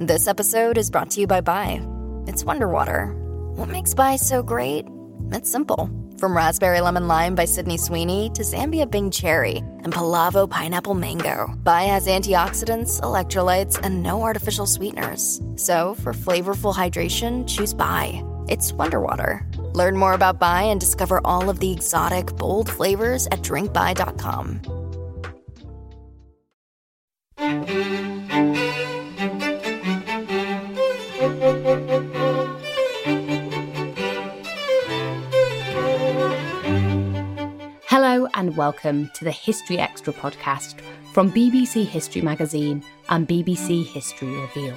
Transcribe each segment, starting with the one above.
This episode is brought to you by Bai. It's Wonder Water. What makes Bai so great? It's simple. From Raspberry Lemon Lime by Sydney Sweeney to Zambia Bing Cherry and Palavo Pineapple Mango, Bai has antioxidants, electrolytes, and no artificial sweeteners. So, for flavorful hydration, choose Bai. It's Wonder Water. Learn more about Bai and discover all of the exotic, bold flavors at drinkbai.com. welcome to the History Extra podcast from BBC History Magazine and BBC History Revealed.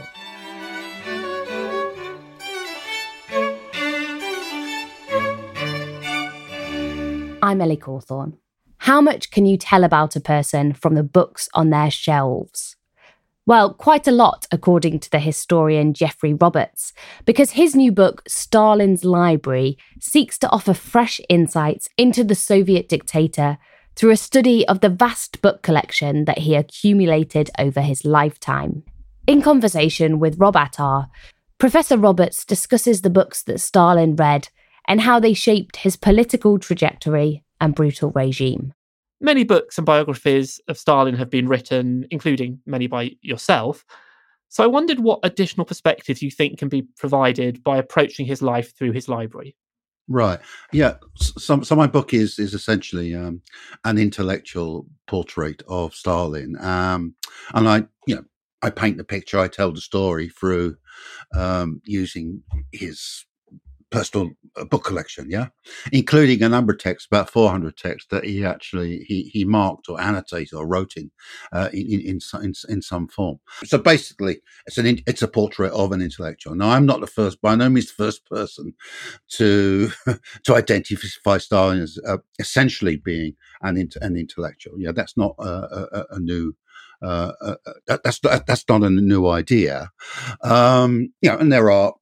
I'm Ellie Cawthorne. How much can you tell about a person from the books on their shelves? Well, quite a lot, according to the historian Geoffrey Roberts, because his new book, Stalin's Library, seeks to offer fresh insights into the Soviet dictator through a study of the vast book collection that he accumulated over his lifetime. In conversation with Rob Attar, Professor Roberts discusses the books that Stalin read and how they shaped his political trajectory and brutal regime. Many books and biographies of Stalin have been written, including many by yourself. So I wondered what additional perspectives you think can be provided by approaching his life through his library. Right. Yeah. So, so my book is is essentially um, an intellectual portrait of Stalin, um, and I, you know, I paint the picture, I tell the story through um, using his personal uh, book collection, yeah, including a number of texts, about 400 texts that he actually he, he marked or annotated or wrote in, uh, in, in, in, in some form. So basically, it's an it's a portrait of an intellectual. Now, I'm not the first, by no means, the first person to to identify Stalin as uh, essentially being an an intellectual. Yeah, that's not a, a, a new uh, uh, uh that, that's that's not a new idea. Um, you know, and there are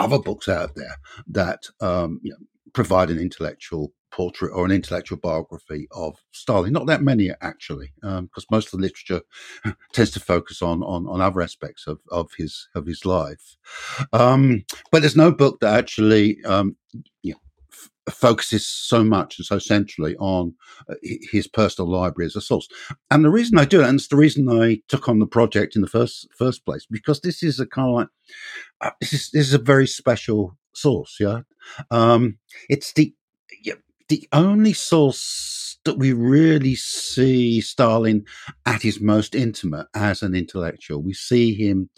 other books out there that um, you know, provide an intellectual portrait or an intellectual biography of Stalin. Not that many, actually, because um, most of the literature tends to focus on on, on other aspects of, of his of his life. Um, but there's no book that actually um, you know, focuses so much and so centrally on uh, his personal library as a source. And the reason I do it, and it's the reason I took on the project in the first first place, because this is a kind of like uh, this is this is a very special source. Yeah, um, it's the yeah, the only source that we really see Stalin at his most intimate as an intellectual. We see him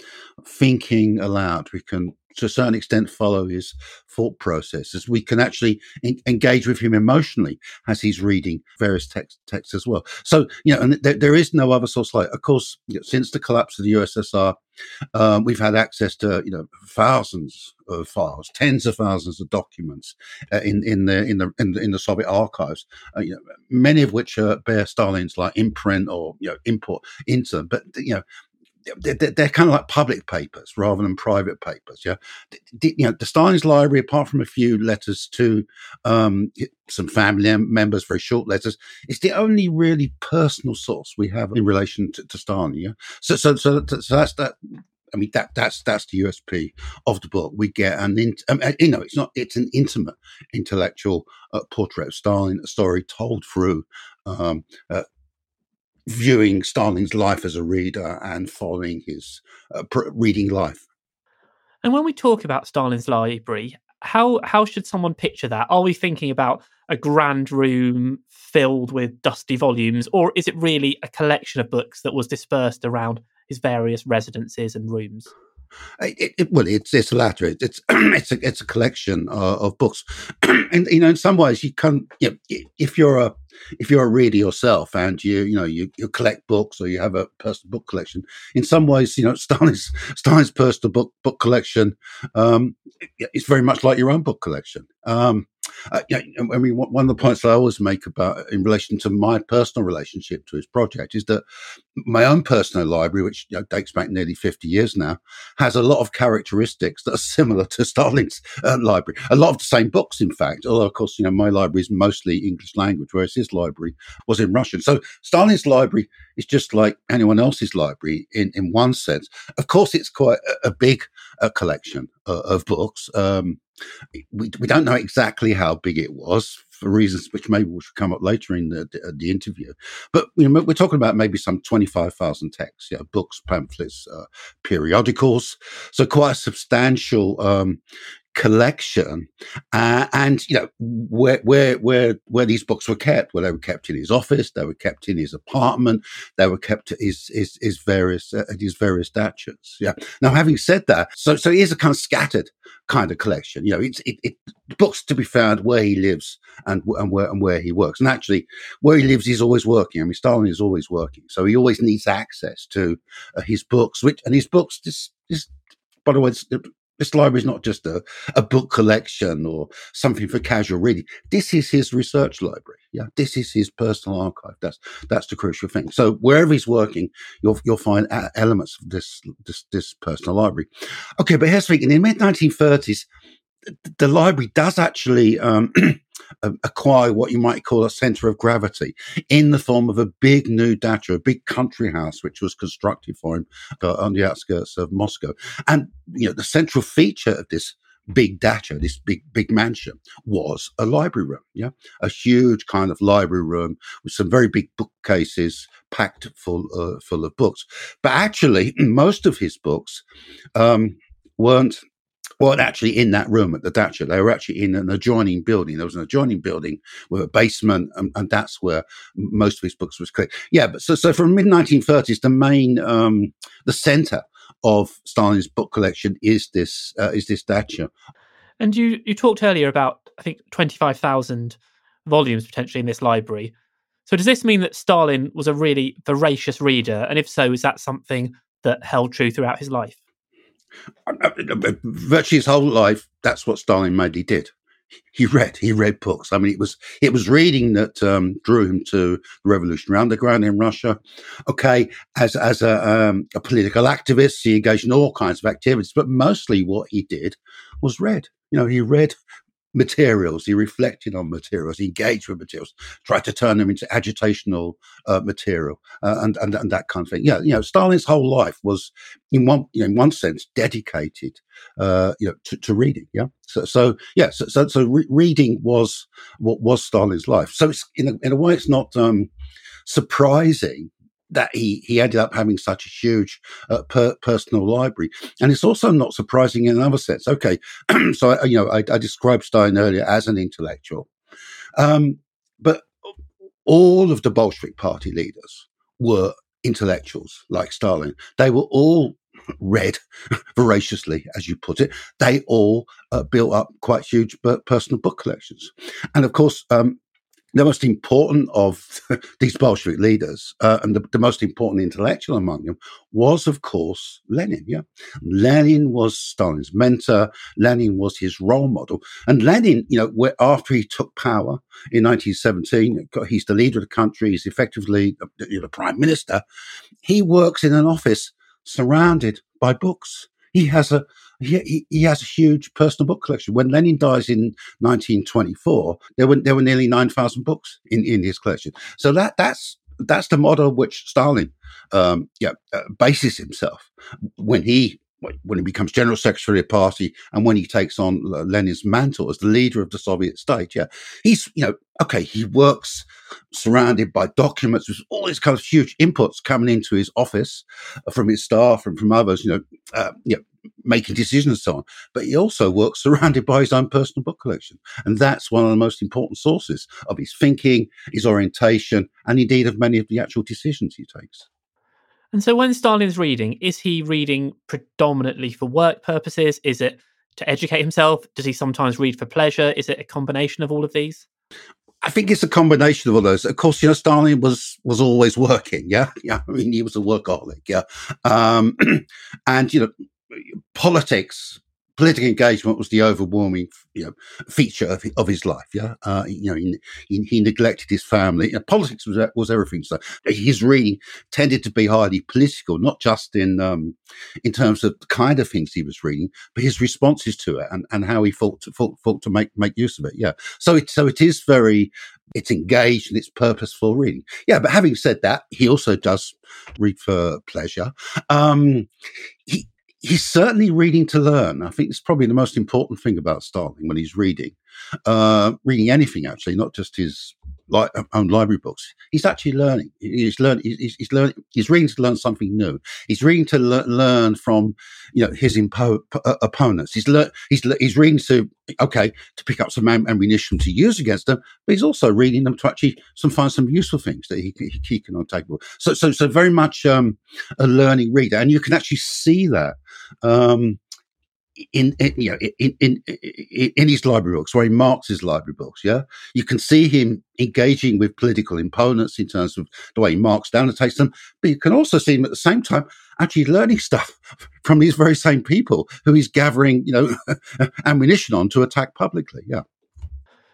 thinking aloud. We can to a certain extent follow his thought processes. We can actually in, engage with him emotionally as he's reading various texts as well. So, you know, and there, there is no other source like, of course, you know, since the collapse of the USSR, um, we've had access to, you know, thousands of files, tens of thousands of documents uh, in, in the, in the, in the, in the Soviet archives, uh, you know, many of which uh, bear Stalin's like imprint or, you know, import into them. But, you know, they're, they're, kind of like public papers rather than private papers. Yeah, the, you know, the Stalin's library, apart from a few letters to um, some family members, very short letters, it's the only really personal source we have in relation to, to Stalin. Yeah, so so so, so that's that I mean, that that's that's the USP of the book. We get an, in, um, uh, you know, it's not it's an intimate intellectual uh, portrait of Stalin, a story told through um, uh, viewing Stalin's life as a reader and following his uh, pr- reading life. And when we talk about Stalin's library, how how should someone picture that? Are we thinking about a grand room filled with dusty volumes, or is it really a collection of books that was dispersed around his various residences and rooms? It, it, well, it's it's the latter. It, it's it's a it's a collection uh, of books, and you know, in some ways, you can. You know, if you're a if you're a reader yourself and you you know you, you collect books or you have a personal book collection, in some ways, you know, Stalin's personal book book collection um, it's very much like your own book collection. Um, uh, yeah, I mean, one of the points I always make about in relation to my personal relationship to his project is that my own personal library, which you know, dates back nearly 50 years now, has a lot of characteristics that are similar to Stalin's uh, library. A lot of the same books, in fact, although, of course, you know, my library is mostly English language, whereas library was in Russian. So Stalin's library is just like anyone else's library in, in one sense. Of course, it's quite a, a big uh, collection uh, of books. Um, we, we don't know exactly how big it was for reasons which maybe will come up later in the, the, the, interview. But you know, we're talking about maybe some 25,000 texts, yeah, books, pamphlets, uh, periodicals. So quite a substantial um, collection uh, and you know where where where where these books were kept where they were kept in his office they were kept in his apartment they were kept at his his, his various uh, at his various dachas yeah. Now having said that so so he is a kind of scattered kind of collection you know it's it, it books to be found where he lives and and where and where he works. And actually where he lives he's always working. I mean stalin is always working so he always needs access to uh, his books which and his books just this by the way, this library is not just a, a book collection or something for casual reading. This is his research library. Yeah, this is his personal archive. That's that's the crucial thing. So wherever he's working, you'll you'll find elements of this this this personal library. Okay, but here's the thing: in the mid 1930s, the library does actually um, acquire what you might call a center of gravity in the form of a big new dacha, a big country house, which was constructed for him uh, on the outskirts of Moscow. And, you know, the central feature of this big dacha, this big, big mansion was a library room. Yeah. A huge kind of library room with some very big bookcases packed full, uh, full of books. But actually, most of his books, um, weren't weren't actually in that room at the Dacha. They were actually in an adjoining building. There was an adjoining building with a basement, and, and that's where most of his books was collected. Yeah, but so so from mid 1930s, the main um, the center of Stalin's book collection is this uh, is this Dacha. And you you talked earlier about I think twenty five thousand volumes potentially in this library. So does this mean that Stalin was a really voracious reader? And if so, is that something that held true throughout his life? Virtually his whole life, that's what Stalin mainly did. He read. He read books. I mean, it was it was reading that um, drew him to the revolutionary underground in Russia. Okay, as as a, um, a political activist, he engaged in all kinds of activities, but mostly what he did was read. You know, he read materials. He reflected on materials. He engaged with materials, tried to turn them into agitational uh, material, uh, and, and and that kind of thing. Yeah, you know, Stalin's whole life was, in one you know, in one sense, dedicated, uh, you know, to, to, reading. Yeah, so so yeah, so so, so re- reading was what was Stalin's life. So it's in a, in a way, it's not. Um, surprising that he he ended up having such a huge uh, per, personal library, and it's also not surprising in another sense. Okay, so I, you know I, I, described Stein earlier as an intellectual, um, but all of the Bolshevik party leaders were intellectuals like Stalin. They were all read voraciously, as you put it. They all uh, built up quite huge personal book collections, and of course, um, the most important of these Bolshevik leaders, uh, and the, the, most important intellectual among them, was, of course, Lenin. Yeah, Lenin was Stalin's mentor. Lenin was his role model. And Lenin, you know, after he took power in 1917, he's the leader of the country. He's effectively the, the prime minister. He works in an office surrounded by books. He has a he, he, has a huge personal book collection. When Lenin dies in 1924, there were there were nearly nine thousand books in, in his collection. So that that's that's the model which Stalin um, yeah, uh, bases himself when he when he becomes general secretary of party and when he takes on Lenin's mantle as the leader of the Soviet state. Yeah. He's, you know, okay, he works surrounded by documents with all these kind of huge inputs coming into his office from his staff and from others, you know, uh, you know, making decisions and so on. But he also works surrounded by his own personal book collection. And that's one of the most important sources of his thinking, his orientation, and indeed of many of the actual decisions he takes. And so when Stalin's reading, is he reading predominantly for work purposes? Is it to educate himself? Does he sometimes read for pleasure? Is it a combination of all of these? I think it's a combination of all those. Of course, you know, Stalin was was always working. Yeah, yeah. I mean, he was a workaholic. Yeah, um, and you know, politics political engagement was the overwhelming you know, feature of, of his life. Yeah, uh, you know, he, he, he, neglected his family. You know, politics was was everything. So his reading tended to be highly political, not just in um, in terms of the kind of things he was reading, but his responses to it and, and how he thought to, thought, thought to make make use of it. Yeah, so it so it is very it's engaged and it's purposeful reading. Yeah, but having said that, he also does read for pleasure. Um, he he's certainly reading to learn. I think it's probably the most important thing about Stalin when he's reading, uh, reading anything actually, not just his li- own library books. He's actually learning. He's learning. He's, he's learning. He's reading to learn something new. He's reading to le- learn from you know his impo- uh, opponents. He's le- he's le- he's reading to okay to pick up some am- ammunition to use against them, but he's also reading them to actually some find some useful things that he, he, he can take. So so so very much um, a learning reader, and you can actually see that. Um, in, in you know in, in in his library books where he marks his library books yeah? You can see him engaging with political opponents in terms of the way he marks down and takes them but you can also see him at the same time actually learning stuff from these very same people who he's gathering you know ammunition on to attack publicly yeah.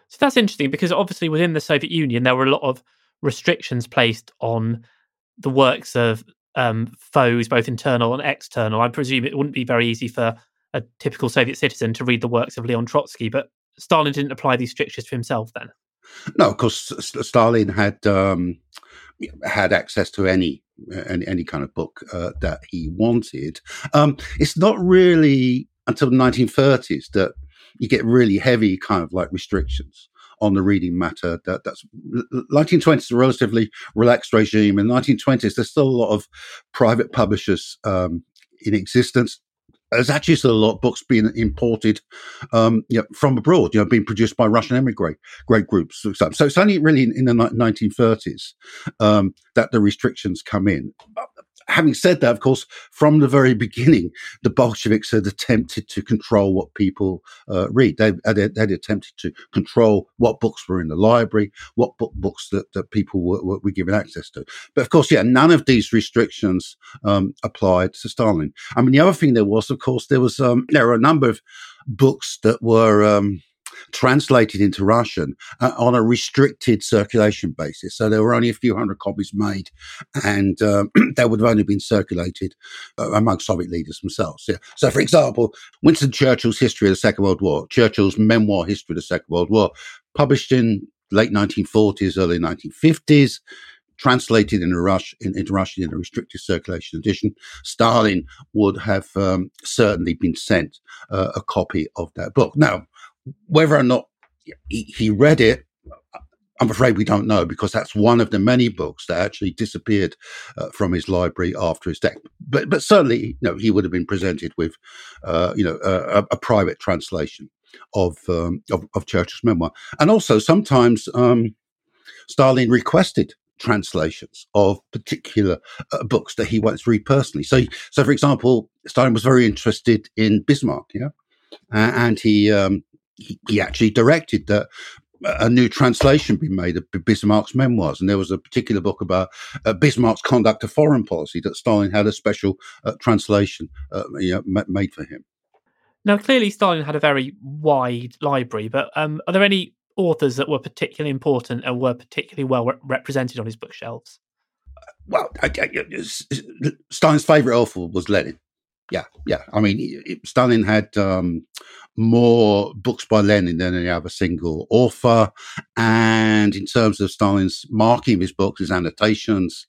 So that's interesting because obviously within the soviet union there were a lot of restrictions placed on the works of um, foes, both internal and external. I presume it wouldn't be very easy for a typical Soviet citizen to read the works of Leon Trotsky, but Stalin didn't apply these strictures to himself then. No, of course, Stalin had um, had access to any any, any kind of book uh, that he wanted. Um, it's not really until the 1930s that you get really heavy kind of like restrictions on the reading matter. That that's 1920s is a relatively relaxed regime. In the 1920s, there's still a lot of private publishers um, in existence there's actually still a lot of books being imported um, you know, from abroad, you know, being produced by Russian emigre great groups. So it's only really in, in the 1930s um, that the restrictions come in having said that, of course, from the very beginning, the Bolsheviks had attempted to control what people uh, read. They had, had, attempted to control what books were in the library, what book, books that, that people were, were, given access to. But of course, yeah, none of these restrictions um, applied to Stalin. I mean, the other thing there was, of course, there was um, there were a number of books that were um, translated into Russian uh, on a restricted circulation basis. So there were only a few hundred copies made, and uh, they would have only been circulated uh, among Soviet leaders themselves. Yeah. So, for example, Winston Churchill's History of the Second World War, Churchill's memoir History of the Second World War, published in late 1940s, early 1950s translated into, Rush, in, into Russian in a restricted circulation edition, Stalin would have um, certainly been sent uh, a copy of that book. Now, whether or not he, read it, I'm afraid we don't know because that's one of the many books that actually disappeared uh, from his library after his death. But but certainly, you know, he would have been presented with, uh, you know, a, a, private translation of, um, of, of Churchill's memoir, and also sometimes um, Stalin requested translations of particular uh, books that he to read personally. So, so for example, Stalin was very interested in Bismarck, yeah, and he um, he, actually directed that a new translation be made of Bismarck's memoirs, and there was a particular book about uh, Bismarck's conduct of foreign policy that Stalin had a special uh, translation uh, you know, made for him. Now, clearly, Stalin had a very wide library, but um, are there any authors that were particularly important and were particularly well re- represented on his bookshelves? Well, I, I, Stalin's favorite author was Lenin. Yeah, yeah. I mean, it, Stalin had um, more books by Lenin than any other single author. And in terms of Stalin's marking of his books, his annotations,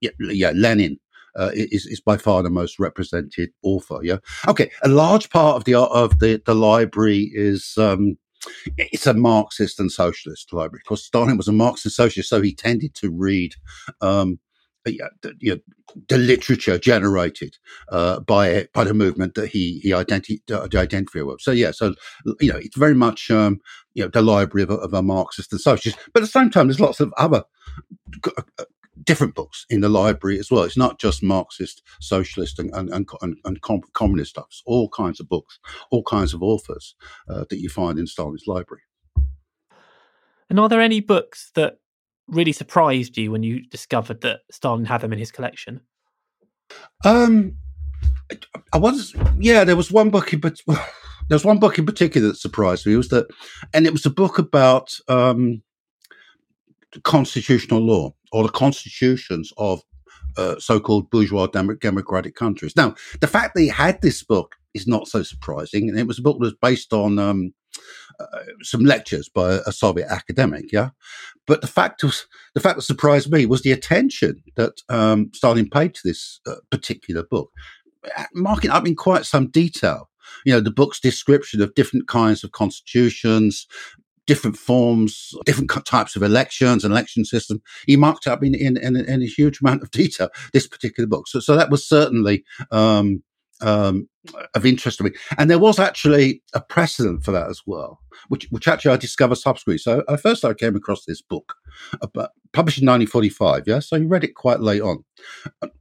yeah, yeah Lenin uh, is, is by far the most represented author. Yeah. Okay. A large part of the of the the library is. Um, it's a Marxist and socialist library. Of course, Stalin was a Marxist socialist, so he tended to read um, you know, the literature generated uh, by by the movement that he he identi- identified with. So yeah, so you know, it's very much um, you know the library of a, of a Marxist and socialist. But at the same time, there's lots of other uh, different books in the library as well. It's not just Marxist, socialist, and and, and, and, and communist stuff. It's all kinds of books, all kinds of authors uh, that you find in Stalin's library. And are there any books that really surprised you when you discovered that Stalin had them in his collection? Um, I was yeah. There was one book in but there was one book in particular that surprised me. It was that, and it was a book about um, constitutional law or the constitutions of uh, so-called bourgeois democratic countries. Now, the fact that he had this book is not so surprising, and it was a book that was based on um, uh, some lectures by a Soviet academic. Yeah, but the fact was the fact that surprised me was the attention that um, Stalin paid to this uh, particular book, uh, marking up in quite some detail. You know, the book's description of different kinds of constitutions, different forms, different types of elections and election system. He marked up in, in, in, in, a huge amount of detail this particular book. So, so that was certainly um, um, of interest to me. And there was actually a precedent for that as well, which which actually I discovered subsequently. So I first I came across this book, about, published in 1945. Yeah, so he read it quite late on,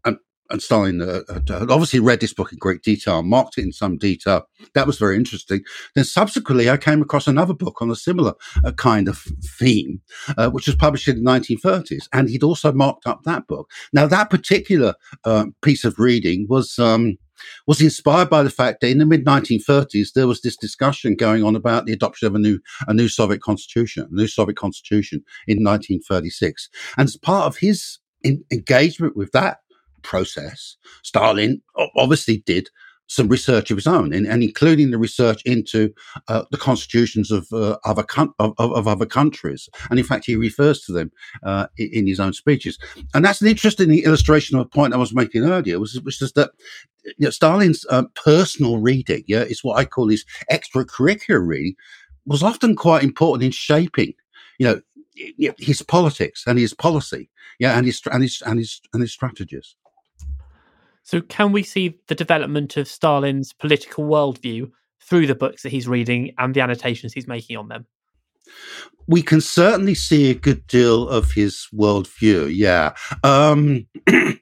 and. And Stalin uh, obviously read this book in great detail, marked it in some detail. That was very interesting. Then subsequently, I came across another book on a similar uh, kind of theme, uh, which was published in the 1930s, and he'd also marked up that book. Now, that particular uh, piece of reading was um, was inspired by the fact that in the mid 1930s there was this discussion going on about the adoption of a new a new Soviet constitution, a new Soviet constitution in 1936, and as part of his in, engagement with that process, Stalin obviously did some research of his own, and, and including the research into uh, the constitutions of, uh, other con- of, of, other countries. And in fact, he refers to them uh, in his own speeches. And that's an interesting illustration of a point I was making earlier, which, which is that you know, Stalin's uh, personal reading, yeah, is what I call his extracurricular reading, was often quite important in shaping, you know, his politics and his policy, yeah, and his and his and his and his strategies. So, can we see the development of Stalin's political worldview through the books that he's reading and the annotations he's making on them? We can certainly see a good deal of his worldview, yeah. Um,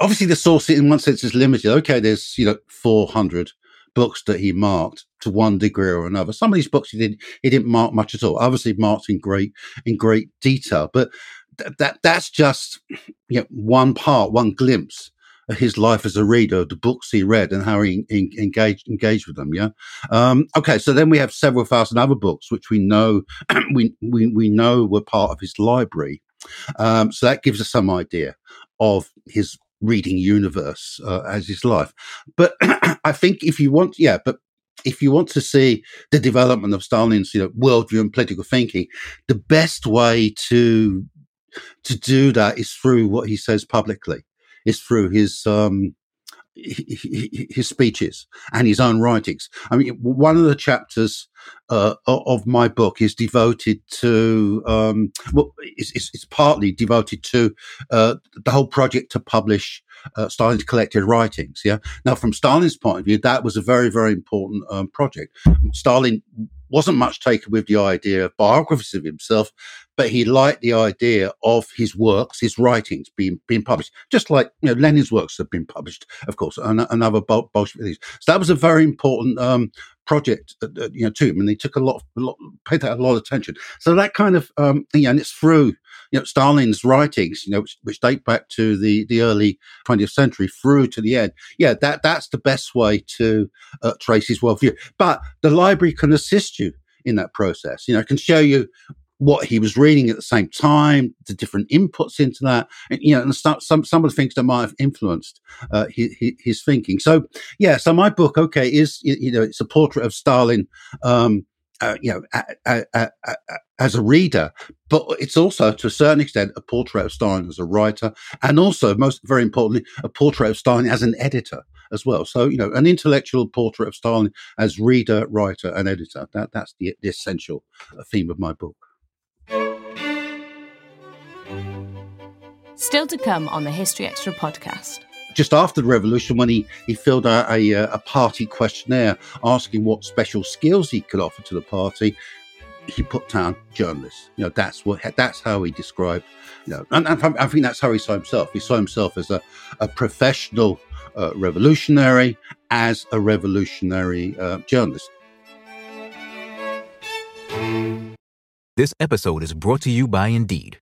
obviously, the source in one sense is limited. Okay, there's, you know, 400 books that he marked to one degree or another. Some of these books he didn't he didn't mark much at all. Obviously marked in great in great detail, but that that's just you know, one part, one glimpse of his life as a reader, the books he read, and how he in, engaged engaged with them. Yeah. Um, okay. So then we have several thousand other books which we know we, we we know were part of his library. Um, so that gives us some idea of his reading universe uh, as his life. But I think if you want, yeah, but if you want to see the development of Stalin's you know, worldview and political thinking, the best way to to do that is through what he says publicly, is through his um, his speeches and his own writings. I mean, one of the chapters uh, of my book is devoted to, um, well, it's, it's, partly devoted to uh, the whole project to publish uh, Stalin's collected writings. Yeah. Now, from Stalin's point of view, that was a very, very important um, project. Stalin wasn't much taken with the idea of biographies of himself, but he liked the idea of his works, his writings being being published, just like you know Lenin's works have been published, of course, and, and other Bolsheviks. So that was a very important um, project, uh, uh, you know, to him, and he took a lot, of, a lot, paid that a lot of attention. So that kind of, um, you know, and it's through you know Stalin's writings, you know, which, which date back to the the early 20th century through to the end. Yeah, that that's the best way to uh, trace his worldview. But the library can assist you in that process. You know, it can show you what he was reading at the same time, the different inputs into that, and, you know, and some some some of the things that might have influenced uh, his, his, thinking. So, yeah, so my book, okay, is you know, it's a portrait of Stalin. Um, uh, you know, as a reader, but it's also to a certain extent a portrait of Stalin as a writer, and also, most very importantly, a portrait of Stalin as an editor as well. So, you know, an intellectual portrait of Stalin as reader, writer, and editor. That that's the, the essential theme of my book. Still to come on the History Extra podcast. Just after the revolution when he, he filled out a, a party questionnaire asking what special skills he could offer to the party he put down journalists. You know that's what that's how he described you know and, and i think that's how he saw himself. He saw himself as a, a professional uh, revolutionary as a revolutionary uh, journalist. This episode is brought to you by indeed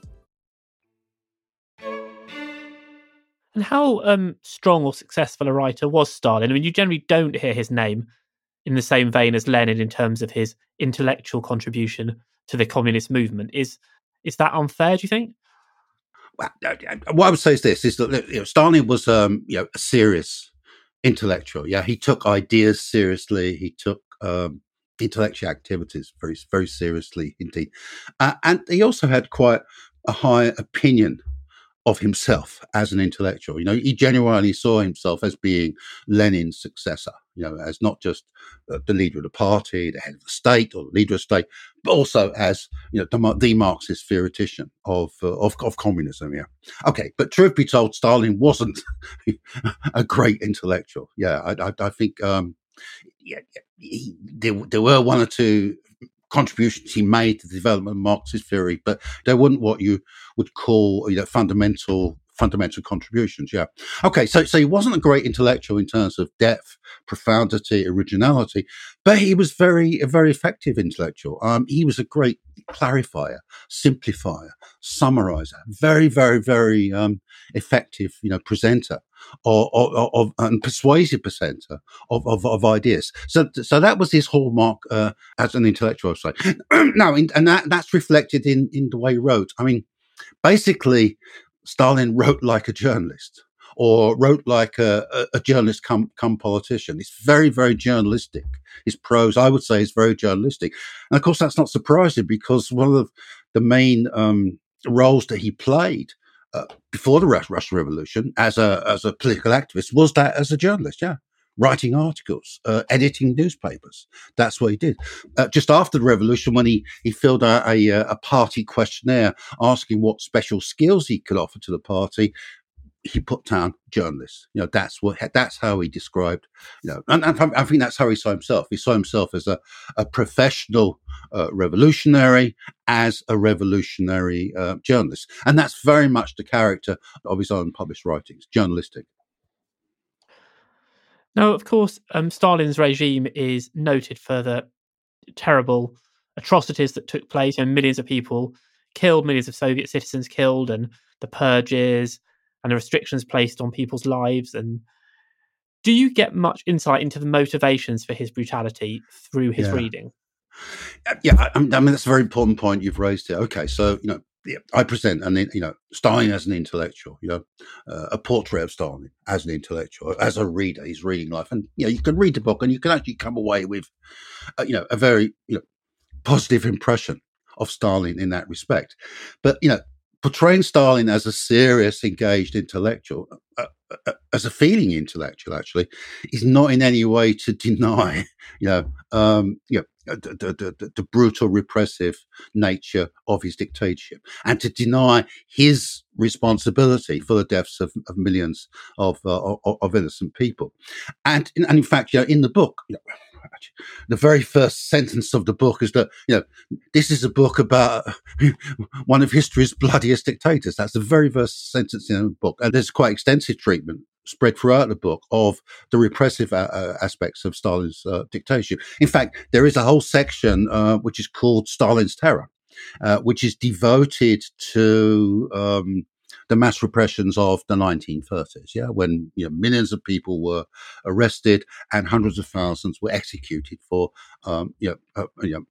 And how um, strong or successful a writer was Stalin? I mean, you generally don't hear his name in the same vein as Lenin in terms of his intellectual contribution to the communist movement. Is is that unfair? Do you think? Well, what I would say is this: is that you know, Stalin was um, you know a serious intellectual. Yeah, he took ideas seriously. He took um, intellectual activities very very seriously indeed, uh, and he also had quite a high opinion of himself as an intellectual. You know, he genuinely saw himself as being Lenin's successor, you know, as not just uh, the leader of the party, the head of the state or the leader of the state, but also as, you know, the, the Marxist theoretician of, uh, of, of communism. Yeah. Okay. But truth be told, Stalin wasn't a great intellectual. Yeah. I, I, I think, um, yeah, he, there, there were one or two contributions he made to the development of Marxist theory, but they weren't what you would call you know, fundamental fundamental contributions. Yeah. Okay. So, so he wasn't a great intellectual in terms of depth, profundity, originality, but he was very, a very effective intellectual. Um, he was a great clarifier, simplifier, summarizer, very, very, very um, effective, you know, presenter or, or, or, and persuasive presenter of, of, of, ideas. So, so that was his hallmark uh, as an intellectual. Sorry. now, in, and that, that's reflected in, in the way he wrote. I mean, basically, Stalin wrote like a journalist or wrote like a, a, a journalist come, come politician. It's very, very journalistic. His prose, I would say, is very journalistic. And of course, that's not surprising because one of the main um, roles that he played uh, before the Russian Revolution as a as a political activist was that as a journalist. Yeah, writing articles, uh, editing newspapers. That's what he did. Uh, just after the revolution, when he, he filled out a, a party questionnaire asking what special skills he could offer to the party, he put down journalists. You know, that's what that's how he described. You know, and, and I think that's how he saw himself. He saw himself as a a professional uh, revolutionary, as a revolutionary uh, journalist, and that's very much the character of his own published writings, journalistic. Now, of course, um, Stalin's regime is noted for the terrible atrocities that took place, and millions of people killed, millions of Soviet citizens killed, and the purges and the restrictions placed on people's lives. And do you get much insight into the motivations for his brutality through his Yeah. reading? Yeah, I, I mean that's a very important point you've raised here. Okay, so you know, I present and you know Stalin as an intellectual, you know, uh, a portrait of Stalin as an intellectual, as a reader. He's reading life, and you know, you can read the book and you can actually come away with, uh, you know, a very you know positive impression of Stalin in that respect. But you know, portraying Stalin as a serious, engaged intellectual, uh, as a feeling intellectual, actually, is not in any way to deny, you know, um, you know, the, the, the, the brutal, repressive nature of his dictatorship, and to deny his responsibility for the deaths of, of millions of, uh, of of innocent people. And, and in fact, you know, in the book. You know, the very first sentence of the book is that you know this is a book about one of history's bloodiest dictators. That's the very first sentence in the book, and there's quite extensive treatment spread throughout the book of the repressive uh, uh, aspects of Stalin's uh, dictatorship. In fact, there is a whole section uh, which is called Stalin's Terror, uh, which is devoted to um, the mass repressions of the 1930s, yeah, when you know, millions of people were arrested and hundreds of thousands were executed for um, you, know, uh, you know,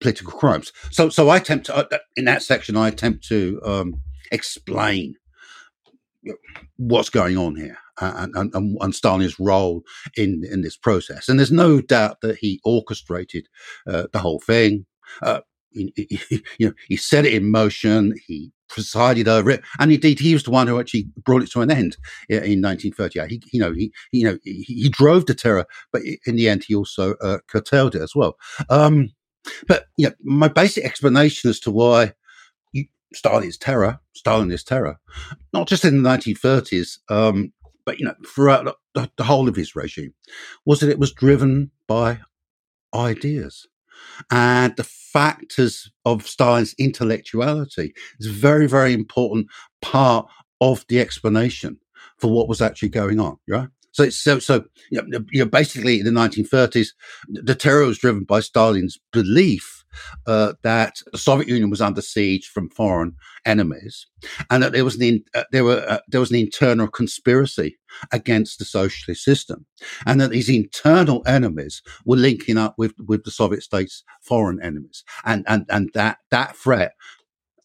political crimes. So, so I attempt to, uh, in that section, I attempt to um, explain what's going on here and, and, and, and Stalin's role in, in this process. And there's no doubt that he orchestrated uh, the whole thing. Uh, he, you know, he set it in motion. He presided over it, and indeed, he was the one who actually brought it to an end in, in 1938. He, you know, he, you know, he, he, drove the terror, but in the end, he also uh, curtailed it as well. Um, but you know, my basic explanation as to why you, Stalin is terror, Stalin is terror, not just in the 1930s, um, but you know, throughout the, the whole of his regime, was that it was driven by ideas. And the factors of Stalin's intellectuality is a very, very important part of the explanation for what was actually going on, right? So, it's, so, so you know, basically in the 1930s, the terror was driven by Stalin's belief uh, that the Soviet Union was under siege from foreign enemies, and that there was an uh, there were uh, there was an internal conspiracy against the socialist system, and that these internal enemies were linking up with with the Soviet states' foreign enemies, and and and that that threat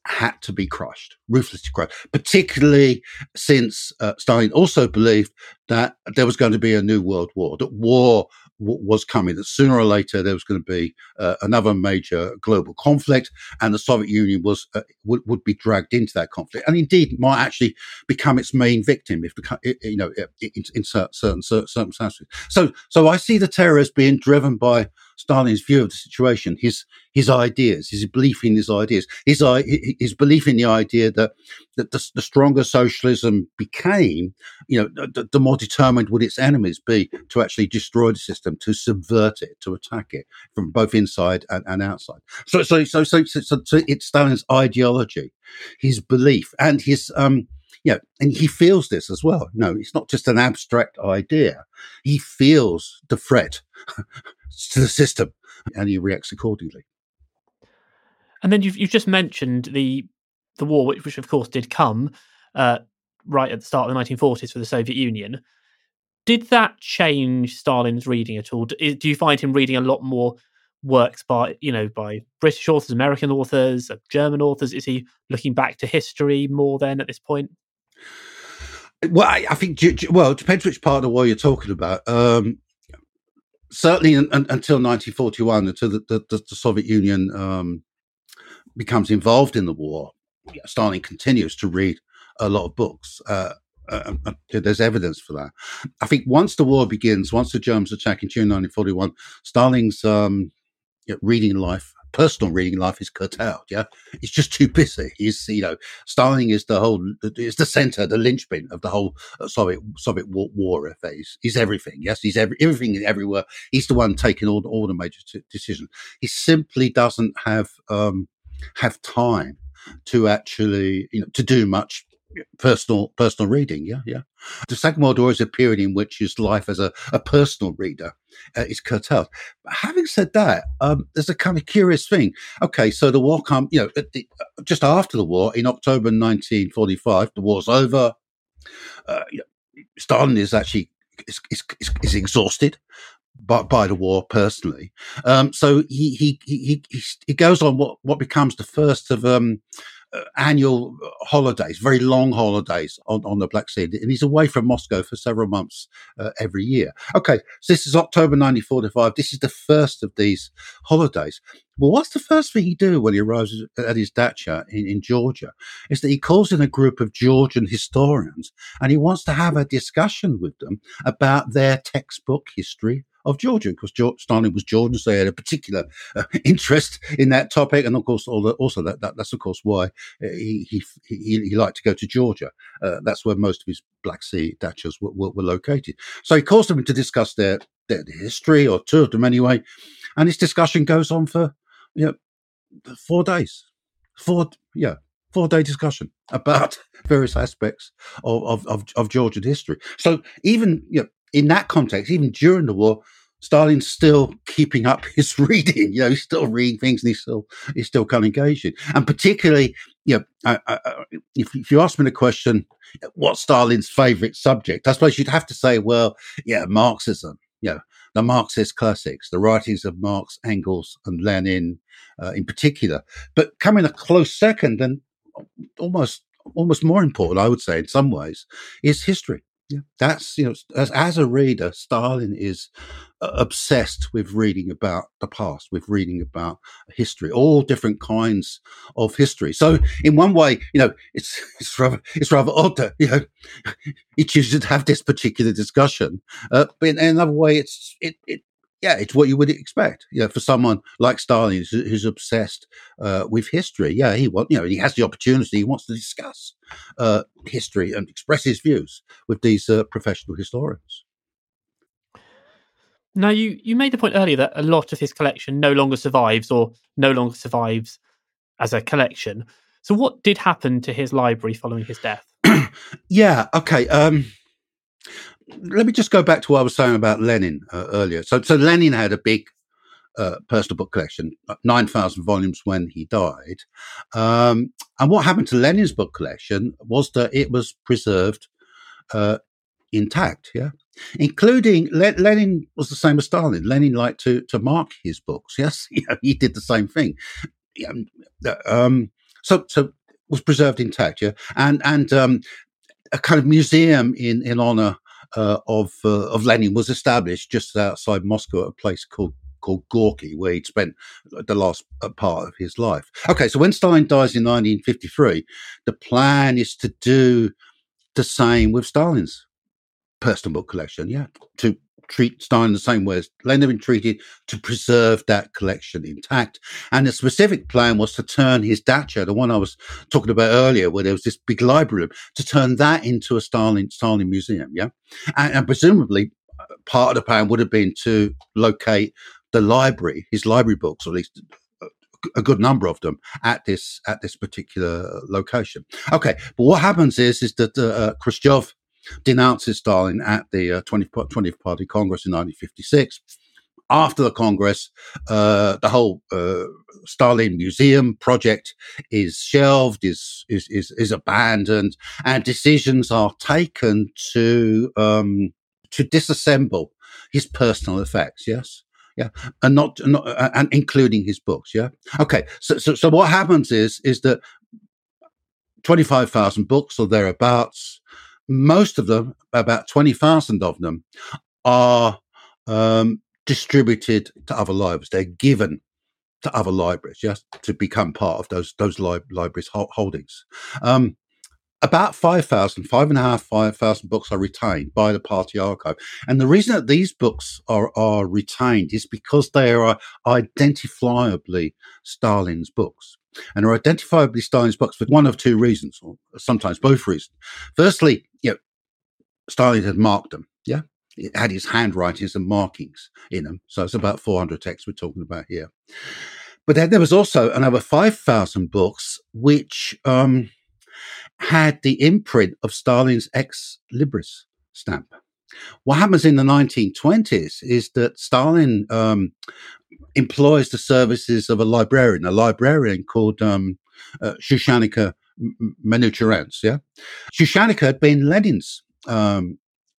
had to be crushed, ruthlessly crushed, particularly since uh, Stalin also believed that there was going to be a new world war, that war was coming, that sooner or later there was going to be uh, another major global conflict, and the Soviet Union was uh, would, would be dragged into that conflict, and indeed might actually become its main victim if you know in, in certain circumstances. So, so I see the terrorists being driven by Stalin's view of the situation, his his ideas, his belief in his ideas, his his belief in the idea that that the, the stronger socialism became, you know, the, the, more determined would its enemies be to actually destroy the system, to subvert it, to attack it from both inside and, and outside. So, so, so, so, so, so it's Stalin's ideology, his belief, and his um, know, and he feels this as well. No, it's not just an abstract idea. He feels the threat to the system and he reacts accordingly. And then you've, you've just mentioned the the war, which, which of course did come uh, right at the start of the 1940s for the Soviet Union. Did that change Stalin's reading at all? Do you find him reading a lot more works by you know by British authors, American authors, uh, German authors? Is he looking back to history more then at this point? Well, I, I think well, it depends which part of the war you're talking about. Um, certainly un, un, until 1941, until the, the, the Soviet Union um, becomes involved in the war, Stalin continues to read a lot of books. Uh, uh, uh, there's evidence for that. I think once the war begins, once the Germans attack in June 1941, Stalin's um, reading life, personal reading life, is curtailed. Yeah, he's just too busy. He's you know, Stalin is the whole, is the center, the linchpin of the whole uh, Soviet Soviet war, war affair. He's, everything. Yes, he's every, everything everywhere. He's the one taking all, all the major t- decisions. He simply doesn't have um, have time to actually you know to do much personal personal reading. Yeah, yeah. The Second World War is a period in which his life as a, a personal reader uh, is curtailed. Having said that, um, there's a kind of curious thing. Okay, so the war come, you know, the, uh, just after the war in October 1945, the war's over. Uh, Stalin is actually is, is, is, exhausted by, by the war personally. Um, so he, he, he, he, he goes on what, what becomes the first of, um, annual holidays, very long holidays on, on the Black Sea. And he's away from Moscow for several months uh, every year. Okay, so this is October 1945. This is the first of these holidays. Well, what's the first thing he do when he arrives at his dacha in, in Georgia? Is that he calls in a group of Georgian historians and he wants to have a discussion with them about their textbook history of Georgia because George, Stalin was Georgian, so he had a particular uh, interest in that topic, and of course, also that, that, that's of course why uh, he he, he, he liked to go to Georgia. Uh, that's where most of his Black Sea dachas were, were, were, located. So he calls them to discuss their, their history, or two of them anyway, and this discussion goes on for you know four days, four yeah four day discussion about various aspects of, of, of, of Georgian history. So even you know, in that context, even during the war, Stalin's still keeping up his reading. You know, he's still reading things and he's still he's still kind of engaging. And particularly, you know, I, I, if, if you ask me the question, what's Stalin's favorite subject? I suppose you'd have to say, well, yeah, Marxism. You know, the Marxist classics, the writings of Marx, Engels, and Lenin, uh, in particular. But coming a close second, and almost almost more important, I would say, in some ways, is history. Yeah, that's you know, as, as a reader, Stalin is uh, obsessed with reading about the past, with reading about history, all different kinds of history. So, in one way, you know, it's it's rather it's rather odd that you know he chooses to have this particular discussion, uh, but in another way, it's it, it yeah, it's what you would expect. You know, for someone like Stalin who's, who's obsessed uh, with history. Yeah, he want you know he has the opportunity. He wants to discuss uh, history and express his views with these uh, professional historians. Now, you you made the point earlier that a lot of his collection no longer survives, or no longer survives as a collection. So, what did happen to his library following his death? yeah. Okay. Um, let me just go back to what I was saying about Lenin uh, earlier. So, so Lenin had a big uh, personal book collection, uh, 9,000 volumes when he died. Um, and what happened to Lenin's book collection was that it was preserved uh, intact, yeah? Including Le- Lenin was the same as Stalin. Lenin liked to, to mark his books, yes? Yeah, he did the same thing. Um, so, so was preserved intact, yeah? And, and um, a kind of museum in, in honor uh, of uh, of Lenin was established just outside Moscow at a place called called Gorky, where he'd spent the last uh, part of his life. Okay, so when Stalin dies in 1953, the plan is to do the same with Stalin's personal book collection. Yeah, to treat Stalin the same way as Lenin had been treated to preserve that collection intact. And the specific plan was to turn his dacha, the one I was talking about earlier, where there was this big library, room, to turn that into a Stalin Stalin museum. Yeah, and, and presumably uh, part of the plan would have been to locate the library, his library books, or at least uh, a good number of them at this at this particular location. Okay, but what happens is is that uh, uh Khrushchev denounces Stalin at the uh, 20th, 20th Party Congress in 1956. After the Congress, uh, the whole uh, Stalin Museum project is shelved, is, is, is, is abandoned, and decisions are taken to, um, to disassemble his personal effects. Yes yeah and not, not uh, and including his books yeah okay so, so so what happens is is that 25,000 books or thereabouts most of them, about 20,000 of them, are um, distributed to other libraries. They're given to other libraries, just to become part of those those li- libraries' holdings. Um, about 5,000, five and a half, 5,000 books are retained by the party archive. And the reason that these books are, are retained is because they are identifiably Stalin's books. And are identifiably Stalin's books for one of two reasons, or sometimes both reasons. Firstly, Stalin had marked them. Yeah. It had his handwritings and markings in them. So it's about 400 texts we're talking about here. But then there was also another 5,000 books which um, had the imprint of Stalin's ex libris stamp. What happens in the 1920s is that Stalin um, employs the services of a librarian, a librarian called um, uh, Shushanika Manucharyants. Yeah, Shushanika had been Lenin's um,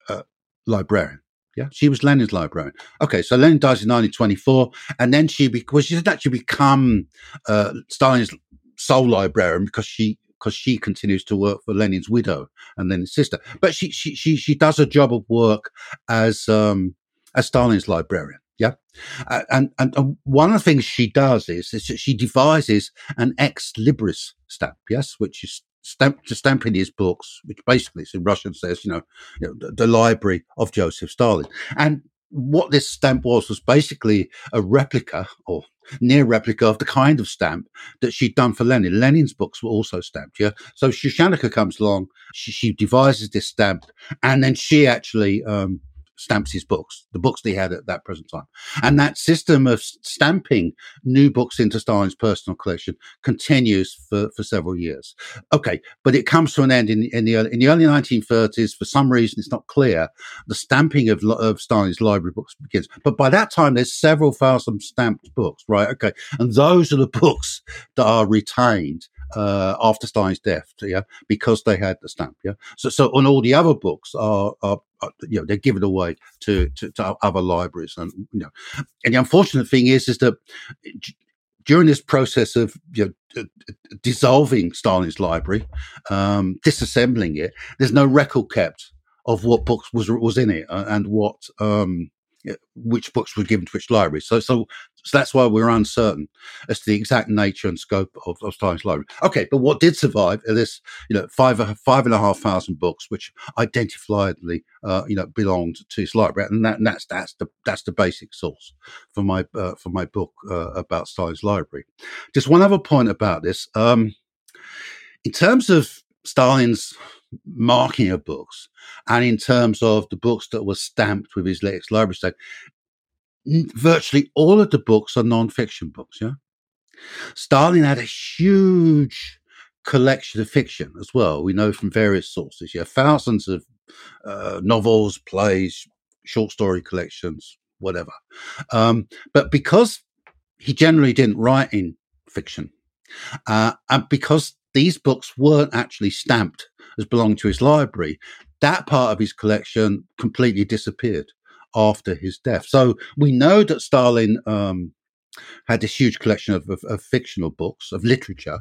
uh, librarian. Yeah, she was Lenin's librarian. Okay, so Lenin dies in 1924, and then she, because she didn't actually become uh, Stalin's sole librarian because she because she continues to work for Lenin's widow and Lenin's sister. But she she she she does a job of work as um as Stalin's librarian. Yeah, uh, and, and and one of the things she does is, is she devises an ex libris stamp. Yes, which is stamp to stamp in his books, which basically in Russian says, you know, you know the, the, library of Joseph Stalin. And what this stamp was was basically a replica or near replica of the kind of stamp that she'd done for Lenin. Lenin's books were also stamped, yeah. So Shushanika comes along, she, she devises this stamp, and then she actually um, stamps his books, the books that he had at that present time. And that system of stamping new books into Stalin's personal collection continues for, for several years. Okay, but it comes to an end in, in, the, early, in the early 1930s. For some reason, it's not clear. The stamping of, of Stalin's library books begins. But by that time, there's several thousand stamped books, right? Okay. And those are the books that are retained uh, after Stalin's death, yeah, because they had the stamp, yeah. So, so on all the other books are, are, are you know, they're given away to, to, to other libraries, and you know, and the unfortunate thing is, is that during this process of you know, dissolving Stalin's library, um, disassembling it, there's no record kept of what books was was in it uh, and what um, which books were given to which library. So, so, so that's why we're uncertain as to the exact nature and scope of, of Stalin's library. Okay, but what did survive are this, you know, five five and a half thousand books which identifiably, uh, you know, belonged to his library, and, that, and that's that's the that's the basic source for my uh, for my book uh, about Stalin's library. Just one other point about this. Um, in terms of Stalin's marking of books and in terms of the books that were stamped with his latest library stamp, virtually all of the books are non-fiction books. Yeah, Stalin had a huge collection of fiction as well. We know from various sources. Yeah, thousands of uh, novels, plays, short story collections, whatever. Um, but because he generally didn't write in fiction, uh, and because these books weren't actually stamped as belonging to his library, that part of his collection completely disappeared after his death. So we know that Stalin um, had this huge collection of, of, of, fictional books, of literature.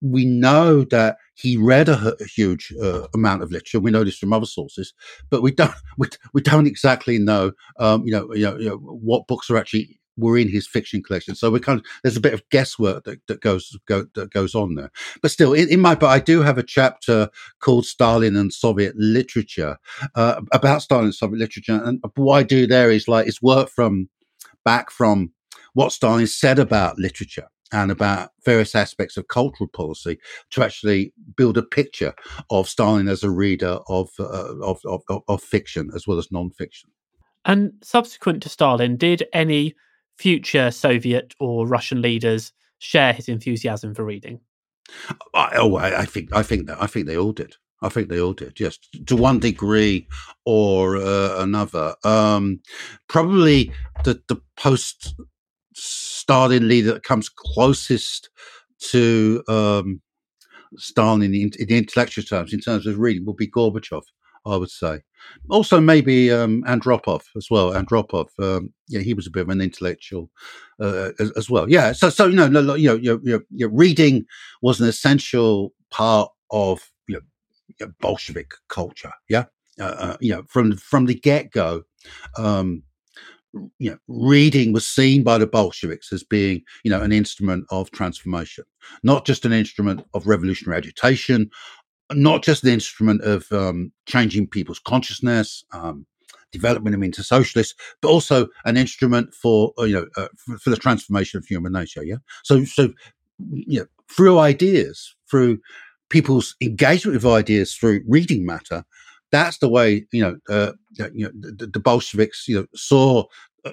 We know that he read a, a huge uh, amount of literature. We know this from other sources, but we don't we, we don't exactly know, um, you know, you know, you know, what books are actually were in his fiction collection. So we kind of there's a bit of guesswork that, that goes go, that goes on there. But still, in, in, my book, I do have a chapter called Stalin and Soviet Literature uh, about Stalin and Soviet literature. And what I do there is like it's work from back from what Stalin said about literature and about various aspects of cultural policy to actually build a picture of Stalin as a reader of, uh, of, of, of, fiction as well as non-fiction. And subsequent to Stalin, did any future Soviet or Russian leaders share his enthusiasm for reading? I, oh, I, I think I think that I think they all did. I think they all did, yes, to one degree or uh, another. Um, probably the the post Stalin leader that comes closest to um, Stalin in in the intellectual terms, in terms of reading, will be Gorbachev. I would say. Also, maybe um, Andropov as well. Andropov, um, yeah, he was a bit of an intellectual uh, as, as, well. Yeah, so so you know, you know, your, your reading was an essential part of you know, Bolshevik culture. Yeah, uh, uh, you know, from from the get go. Um, you know, reading was seen by the Bolsheviks as being, you know, an instrument of transformation, not just an instrument of revolutionary agitation not just an instrument of um, changing people's consciousness, um, developing them into socialists, but also an instrument for uh, you know uh, for, for, the transformation of human nature. Yeah. So so you know through ideas, through people's engagement with ideas, through reading matter. That's the way you know. Uh, you know the, the Bolsheviks you know saw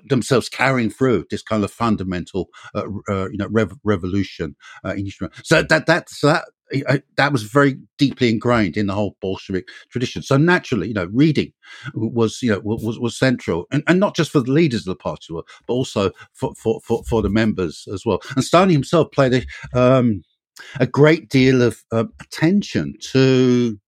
themselves carrying through this kind of fundamental, uh, uh, you know, rev- revolution uh, in history. So that that's that that was very deeply ingrained in the whole Bolshevik tradition. So naturally, you know, reading was you know was was central, and, and not just for the leaders of the party, but also for for for, for the members as well. And Stalin himself played a um, a great deal of uh, attention to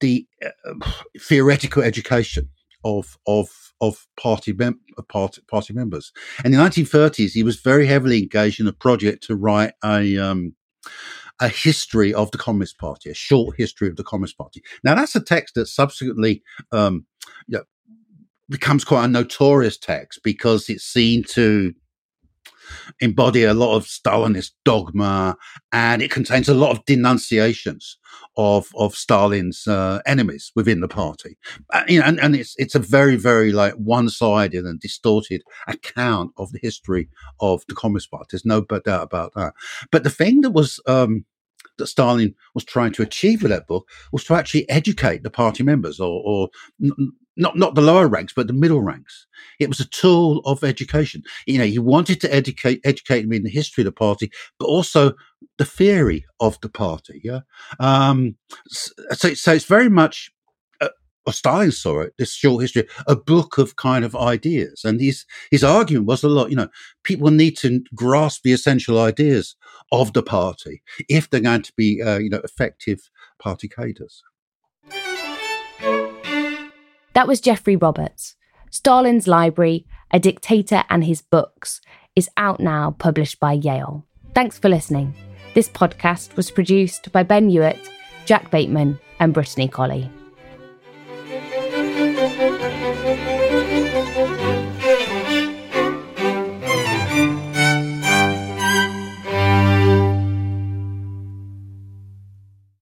the uh, theoretical education of of of party mem- party, members. And in the 1930s, he was very heavily engaged in a project to write a um, a history of the Communist Party, a short history of the Communist Party. Now, that's a text that subsequently um, you know, becomes quite a notorious text because it's seen to embody a lot of Stalinist dogma, and it contains a lot of denunciations of of Stalin's uh, enemies within the party. Uh, you know, and, and it's it's a very very like one sided and distorted account of the history of the Communist Party. There's no doubt about that. But the thing that was um, that Stalin was trying to achieve with that book was to actually educate the party members, or, or not not the lower ranks, but the middle ranks. It was a tool of education. You know, he wanted to educate educate them in the history of the party, but also the theory of the party. Yeah, um, so so it's very much or Stalin saw it, this short history, a book of kind of ideas. And his, his argument was a lot, you know, people need to grasp the essential ideas of the party if they're going to be, uh, you know, effective party cadres. That was Geoffrey Roberts. Stalin's Library, A Dictator and His Books, is out now, published by Yale. Thanks for listening. This podcast was produced by Ben Hewitt, Jack Bateman, and Brittany Colley.